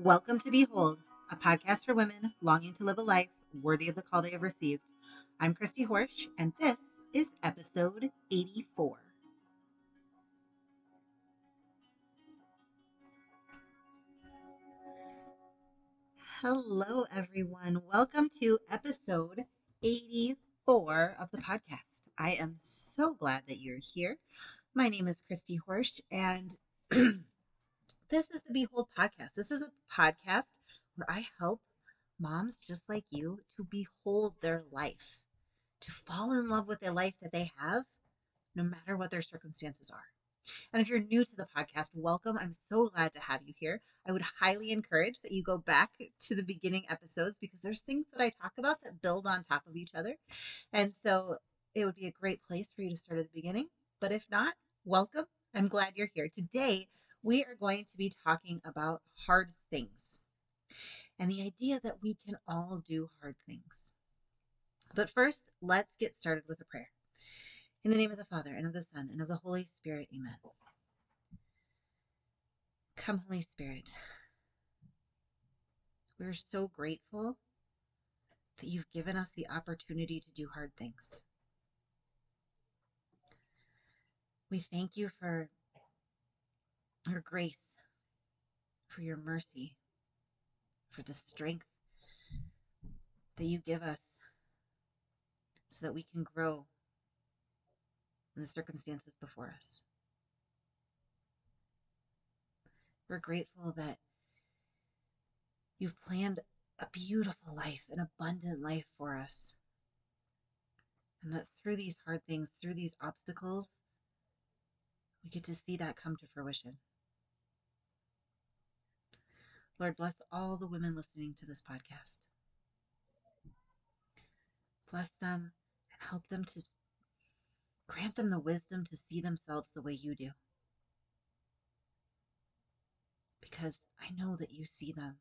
Welcome to Behold, a podcast for women longing to live a life worthy of the call they have received. I'm Christy Horsch, and this is episode 84. Hello, everyone. Welcome to episode 84 of the podcast. I am so glad that you're here. My name is Christy Horsch, and this is the Behold podcast. This is a podcast where I help moms just like you to behold their life, to fall in love with the life that they have, no matter what their circumstances are. And if you're new to the podcast, welcome. I'm so glad to have you here. I would highly encourage that you go back to the beginning episodes because there's things that I talk about that build on top of each other. And so it would be a great place for you to start at the beginning. But if not, welcome. I'm glad you're here. Today, we are going to be talking about hard things and the idea that we can all do hard things. But first, let's get started with a prayer. In the name of the Father, and of the Son, and of the Holy Spirit, amen. Come, Holy Spirit. We're so grateful that you've given us the opportunity to do hard things. We thank you for your grace, for your mercy, for the strength that you give us so that we can grow in the circumstances before us. We're grateful that you've planned a beautiful life, an abundant life for us. And that through these hard things, through these obstacles, we get to see that come to fruition. Lord, bless all the women listening to this podcast. Bless them and help them to grant them the wisdom to see themselves the way you do. Because I know that you see them.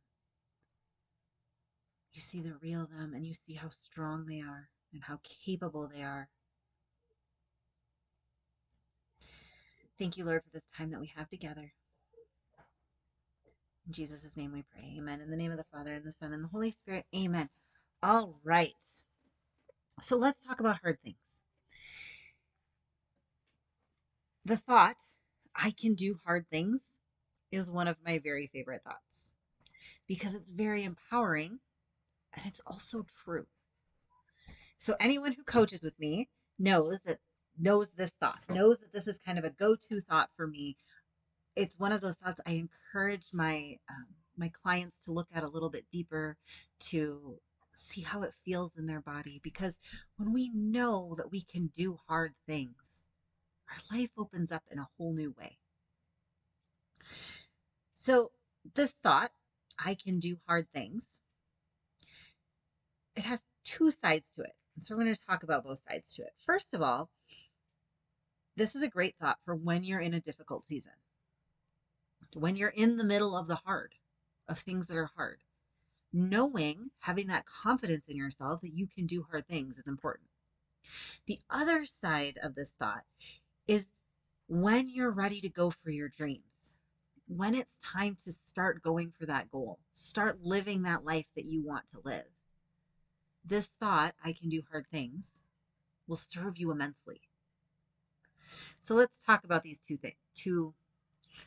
You see the real them and you see how strong they are and how capable they are. Thank you, Lord, for this time that we have together. In Jesus' name we pray. Amen. In the name of the Father, and the Son, and the Holy Spirit. Amen. All right. So let's talk about hard things. The thought, I can do hard things, is one of my very favorite thoughts because it's very empowering and it's also true. So anyone who coaches with me knows that knows this thought, knows that this is kind of a go-to thought for me it's one of those thoughts I encourage my um, my clients to look at a little bit deeper to see how it feels in their body because when we know that we can do hard things our life opens up in a whole new way. So this thought i can do hard things it has two sides to it so we're going to talk about both sides to it. First of all this is a great thought for when you're in a difficult season when you're in the middle of the hard, of things that are hard. Knowing, having that confidence in yourself that you can do hard things is important. The other side of this thought is when you're ready to go for your dreams, when it's time to start going for that goal, start living that life that you want to live. This thought, I can do hard things, will serve you immensely. So let's talk about these two things, two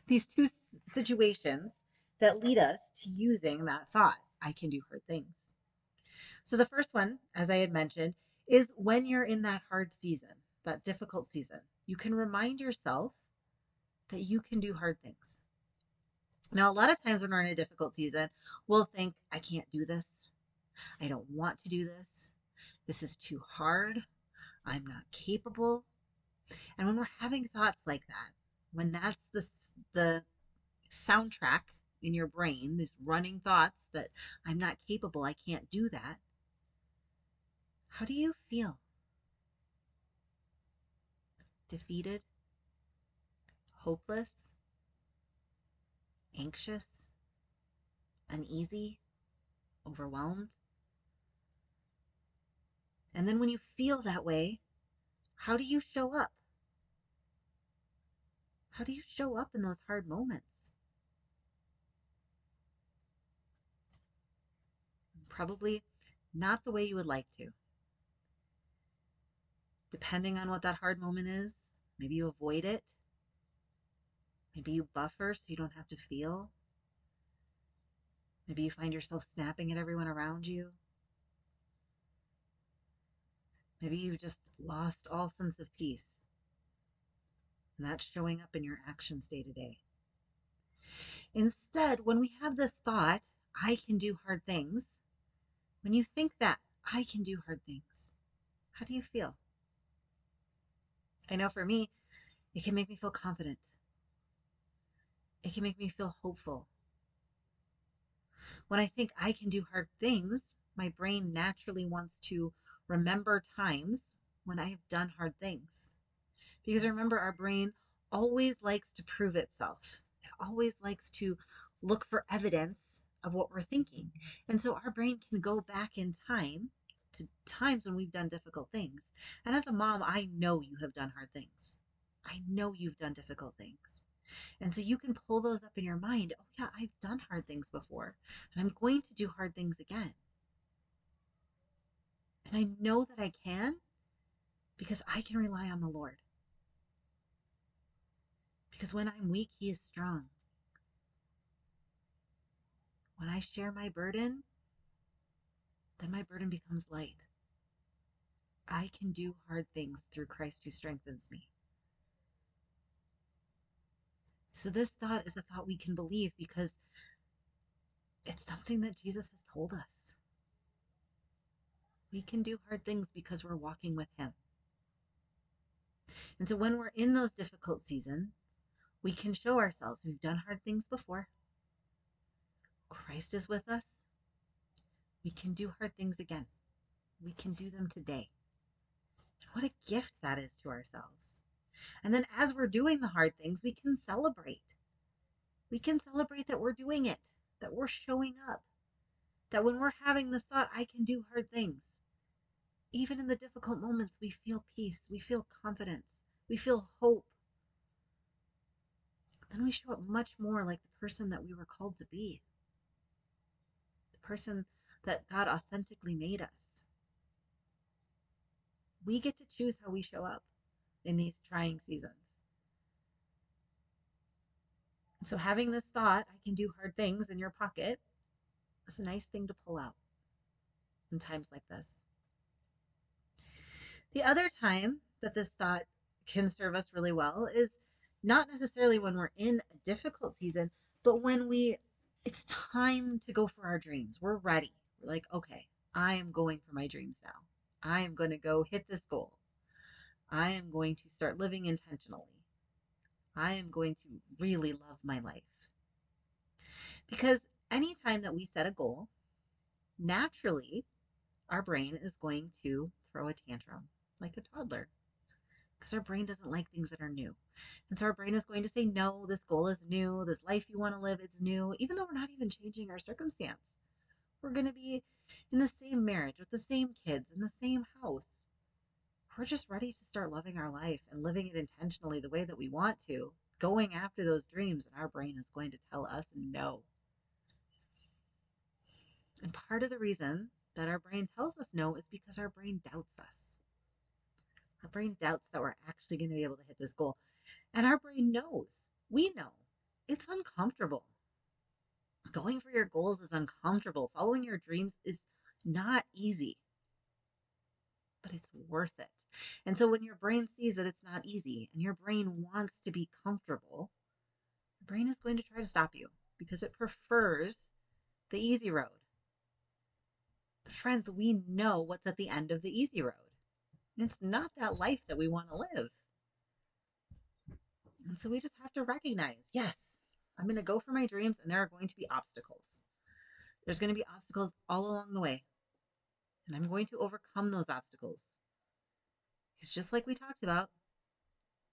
these two situations that lead us to using that thought I can do hard things. So, the first one, as I had mentioned, is when you're in that hard season, that difficult season, you can remind yourself that you can do hard things. Now, a lot of times when we're in a difficult season, we'll think, I can't do this. I don't want to do this. This is too hard. I'm not capable. And when we're having thoughts like that, when that's the the soundtrack in your brain, these running thoughts that I'm not capable, I can't do that. How do you feel? Defeated? Hopeless? Anxious? Uneasy? Overwhelmed? And then when you feel that way, how do you show up? How do you show up in those hard moments? Probably not the way you would like to. Depending on what that hard moment is, maybe you avoid it. Maybe you buffer so you don't have to feel. Maybe you find yourself snapping at everyone around you. Maybe you've just lost all sense of peace. And that's showing up in your actions day to day. Instead, when we have this thought, I can do hard things, when you think that, I can do hard things, how do you feel? I know for me, it can make me feel confident. It can make me feel hopeful. When I think I can do hard things, my brain naturally wants to remember times when I have done hard things. Because remember, our brain always likes to prove itself, it always likes to look for evidence of what we're thinking. And so our brain can go back in time to times when we've done difficult things. And as a mom, I know you have done hard things. I know you've done difficult things. And so you can pull those up in your mind. Oh, yeah, I've done hard things before, and I'm going to do hard things again. And I know that I can because I can rely on the Lord. Because when I'm weak, He is strong. When I share my burden, then my burden becomes light. I can do hard things through Christ who strengthens me. So, this thought is a thought we can believe because it's something that Jesus has told us. We can do hard things because we're walking with Him. And so, when we're in those difficult seasons, we can show ourselves we've done hard things before. Christ is with us. We can do hard things again. We can do them today. And what a gift that is to ourselves. And then as we're doing the hard things, we can celebrate. We can celebrate that we're doing it, that we're showing up, that when we're having this thought, I can do hard things. Even in the difficult moments, we feel peace, we feel confidence, we feel hope. Then we show up much more like the person that we were called to be, the person that God authentically made us. We get to choose how we show up in these trying seasons. So, having this thought, I can do hard things in your pocket, is a nice thing to pull out in times like this. The other time that this thought can serve us really well is not necessarily when we're in a difficult season, but when we it's time to go for our dreams. We're ready. We're like, okay, I am going for my dreams now. I am going to go hit this goal. I am going to start living intentionally. I am going to really love my life. Because anytime that we set a goal, naturally, our brain is going to throw a tantrum like a toddler because our brain doesn't like things that are new. And so our brain is going to say, no, this goal is new. This life you want to live is new, even though we're not even changing our circumstance. We're going to be in the same marriage with the same kids in the same house we're just ready to start loving our life and living it intentionally the way that we want to, going after those dreams, and our brain is going to tell us no. And part of the reason that our brain tells us no is because our brain doubts us. Our brain doubts that we're actually going to be able to hit this goal. And our brain knows, we know, it's uncomfortable. Going for your goals is uncomfortable. Following your dreams is not easy but it's worth it. And so when your brain sees that it's not easy and your brain wants to be comfortable, the brain is going to try to stop you because it prefers the easy road. But friends, we know what's at the end of the easy road. It's not that life that we want to live. And so we just have to recognize yes, I'm going to go for my dreams, and there are going to be obstacles. There's going to be obstacles all along the way. And I'm going to overcome those obstacles. Because just like we talked about,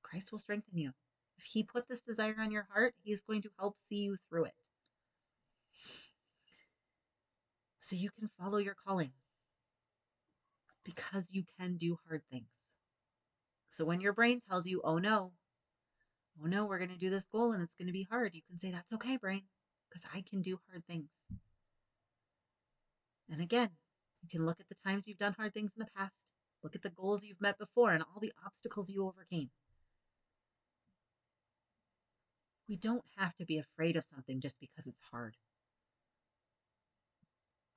Christ will strengthen you. If He put this desire on your heart, He is going to help see you through it. So you can follow your calling because you can do hard things. So when your brain tells you, oh no, oh no, we're going to do this goal and it's going to be hard, you can say, that's okay, brain, because I can do hard things. And again, you can look at the times you've done hard things in the past, look at the goals you've met before, and all the obstacles you overcame. We don't have to be afraid of something just because it's hard.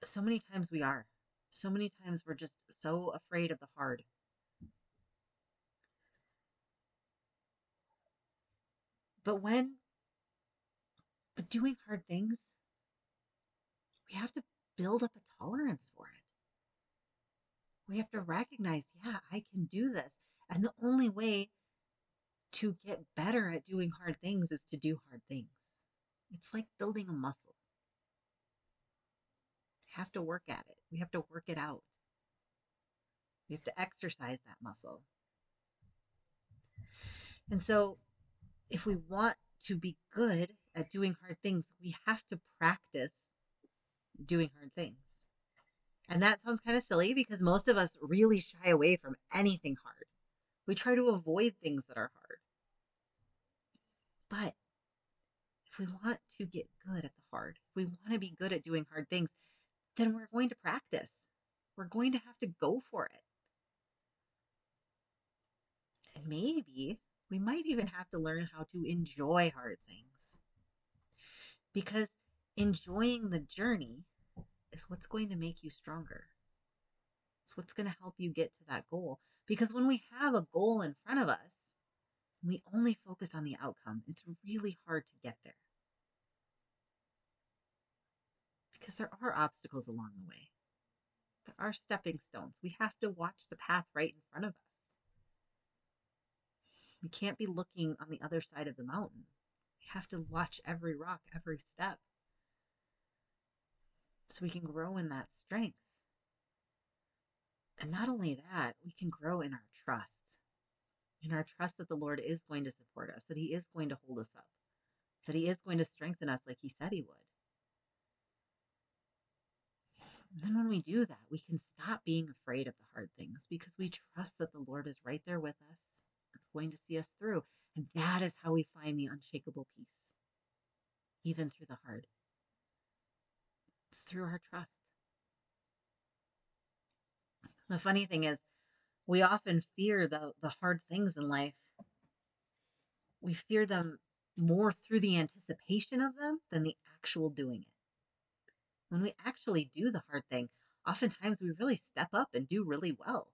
So many times we are. So many times we're just so afraid of the hard. But when but doing hard things, we have to build up a tolerance for it. We have to recognize, yeah, I can do this. And the only way to get better at doing hard things is to do hard things. It's like building a muscle. Have to work at it. We have to work it out. We have to exercise that muscle. And so, if we want to be good at doing hard things, we have to practice doing hard things. And that sounds kind of silly because most of us really shy away from anything hard. We try to avoid things that are hard. But if we want to get good at the hard, if we want to be good at doing hard things, then we're going to practice. We're going to have to go for it. And maybe we might even have to learn how to enjoy hard things. Because enjoying the journey is what's going to make you stronger. It's what's going to help you get to that goal. Because when we have a goal in front of us, we only focus on the outcome, it's really hard to get there. Because there are obstacles along the way, there are stepping stones. We have to watch the path right in front of us. We can't be looking on the other side of the mountain. We have to watch every rock, every step, so we can grow in that strength. And not only that, we can grow in our trust in our trust that the Lord is going to support us, that He is going to hold us up, that He is going to strengthen us like He said He would. And then when we do that, we can stop being afraid of the hard things because we trust that the Lord is right there with us. It's going to see us through. And that is how we find the unshakable peace, even through the hard. It's through our trust. The funny thing is, we often fear the, the hard things in life. We fear them more through the anticipation of them than the actual doing it. When we actually do the hard thing, oftentimes we really step up and do really well.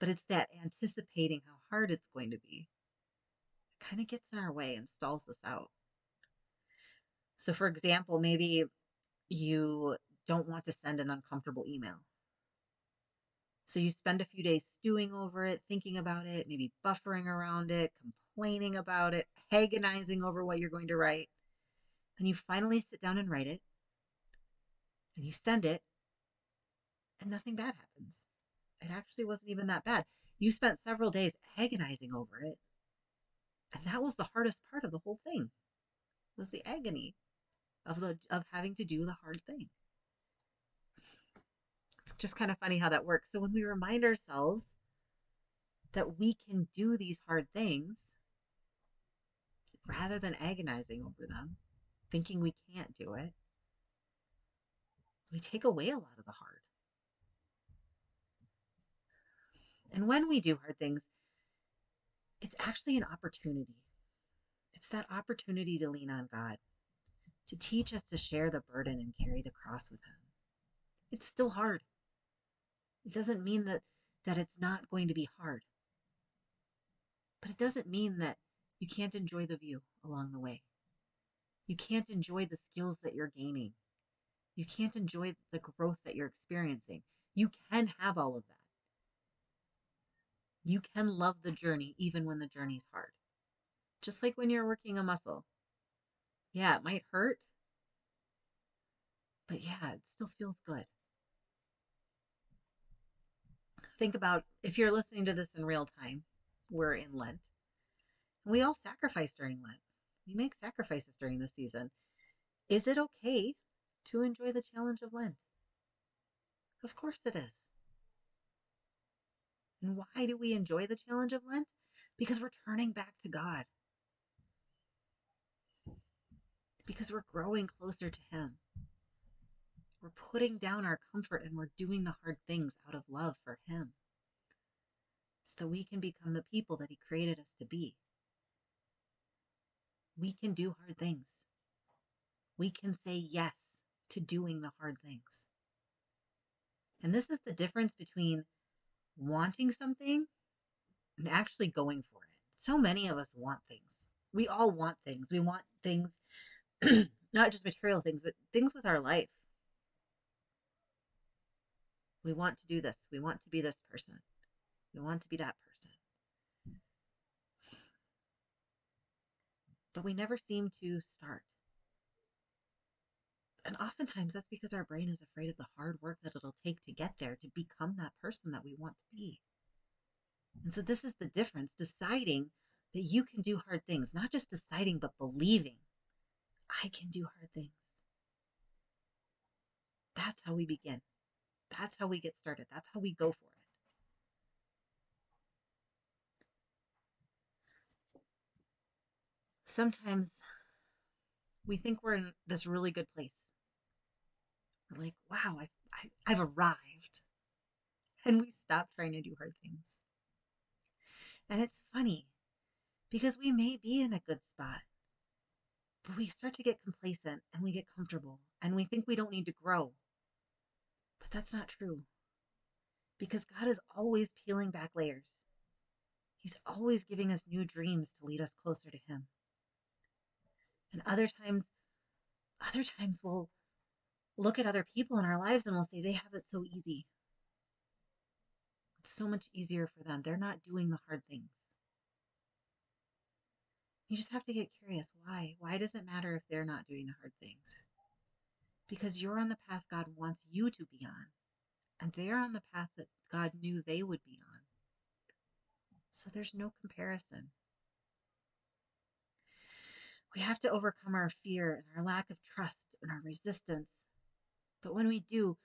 But it's that anticipating how hard it's going to be. Kind of gets in our way and stalls us out. So, for example, maybe you don't want to send an uncomfortable email so you spend a few days stewing over it, thinking about it, maybe buffering around it, complaining about it, agonizing over what you're going to write. Then you finally sit down and write it, and you send it, and nothing bad happens. It actually wasn't even that bad. You spent several days agonizing over it, and that was the hardest part of the whole thing. Was the agony of the of having to do the hard thing it's just kind of funny how that works. So when we remind ourselves that we can do these hard things, rather than agonizing over them, thinking we can't do it, we take away a lot of the hard. And when we do hard things, it's actually an opportunity. It's that opportunity to lean on God, to teach us to share the burden and carry the cross with Him. It's still hard. It doesn't mean that that it's not going to be hard. But it doesn't mean that you can't enjoy the view along the way. You can't enjoy the skills that you're gaining. You can't enjoy the growth that you're experiencing. You can have all of that. You can love the journey even when the journey's hard. Just like when you're working a muscle. Yeah, it might hurt, but yeah, it still feels good think about if you're listening to this in real time, we're in Lent. We all sacrifice during Lent. We make sacrifices during the season. Is it okay to enjoy the challenge of Lent? Of course it is. And why do we enjoy the challenge of Lent? Because we're turning back to God. Because we're growing closer to Him. We're putting down our comfort and we're doing the hard things out of love for Him so we can become the people that He created us to be. We can do hard things. We can say yes to doing the hard things. And this is the difference between wanting something and actually going for it. So many of us want things. We all want things. We want things, not just material things, but things with our life. We want to do this. We want to be this person. We want to be that person. But we never seem to start. And oftentimes that's because our brain is afraid of the hard work that it'll take to get there to become that person that we want to be. And so this is the difference deciding that you can do hard things, not just deciding, but believing I can do hard things. That's how we begin. That's how we get started. That's how we go for it. Sometimes we think we're in this really good place. We're like, wow, I, I, I've arrived. And we stop trying to do hard things. And it's funny because we may be in a good spot, but we start to get complacent and we get comfortable and we think we don't need to grow. But that's not true because God is always peeling back layers. He's always giving us new dreams to lead us closer to Him. And other times, other times we'll look at other people in our lives and we'll say they have it so easy. It's so much easier for them. They're not doing the hard things. You just have to get curious. Why? Why does it matter if they're not doing the hard things? Because you're on the path God wants you to be on, and they're on the path that God knew they would be on. So there's no comparison. We have to overcome our fear and our lack of trust and our resistance. But when we do,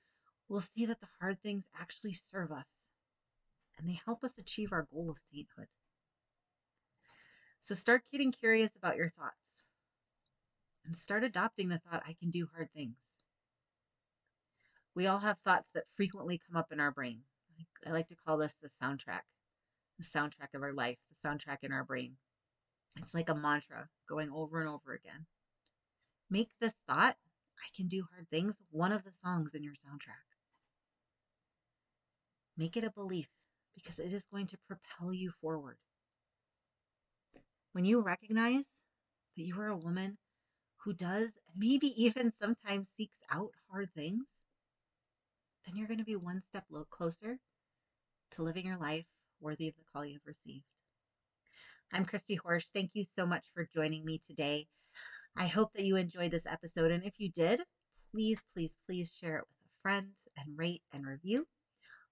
we'll see that the hard things actually serve us and they help us achieve our goal of sainthood. So start getting curious about your thoughts and start adopting the thought, I can do hard things. We all have thoughts that frequently come up in our brain. I like to call this the soundtrack, the soundtrack of our life, the soundtrack in our brain. It's like a mantra going over and over again. Make this thought, I can do hard things, one of the songs in your soundtrack. Make it a belief because it is going to propel you forward. When you recognize that you are a woman who does, maybe even sometimes seeks out hard things, then you're going to be one step closer to living your life worthy of the call you've received. I'm Christy Horsch. Thank you so much for joining me today. I hope that you enjoyed this episode. And if you did, please, please, please share it with a friend and rate and review.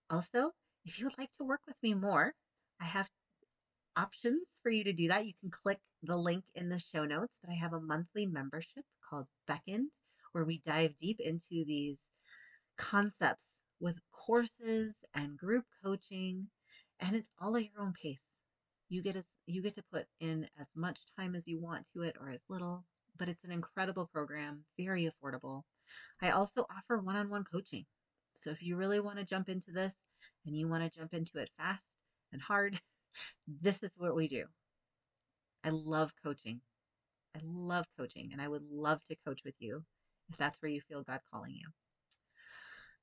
Also, if you would like to work with me more, I have options for you to do that. You can click the link in the show notes, but I have a monthly membership called Beckoned, where we dive deep into these concepts with courses and group coaching, and it's all at your own pace. You get as you get to put in as much time as you want to it or as little, but it's an incredible program, very affordable. I also offer one-on-one coaching. So if you really want to jump into this and you want to jump into it fast and hard, this is what we do. I love coaching. I love coaching, and I would love to coach with you if that's where you feel God calling you.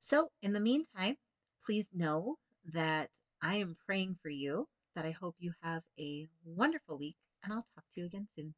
So, in the meantime, please know that I am praying for you, that I hope you have a wonderful week, and I'll talk to you again soon.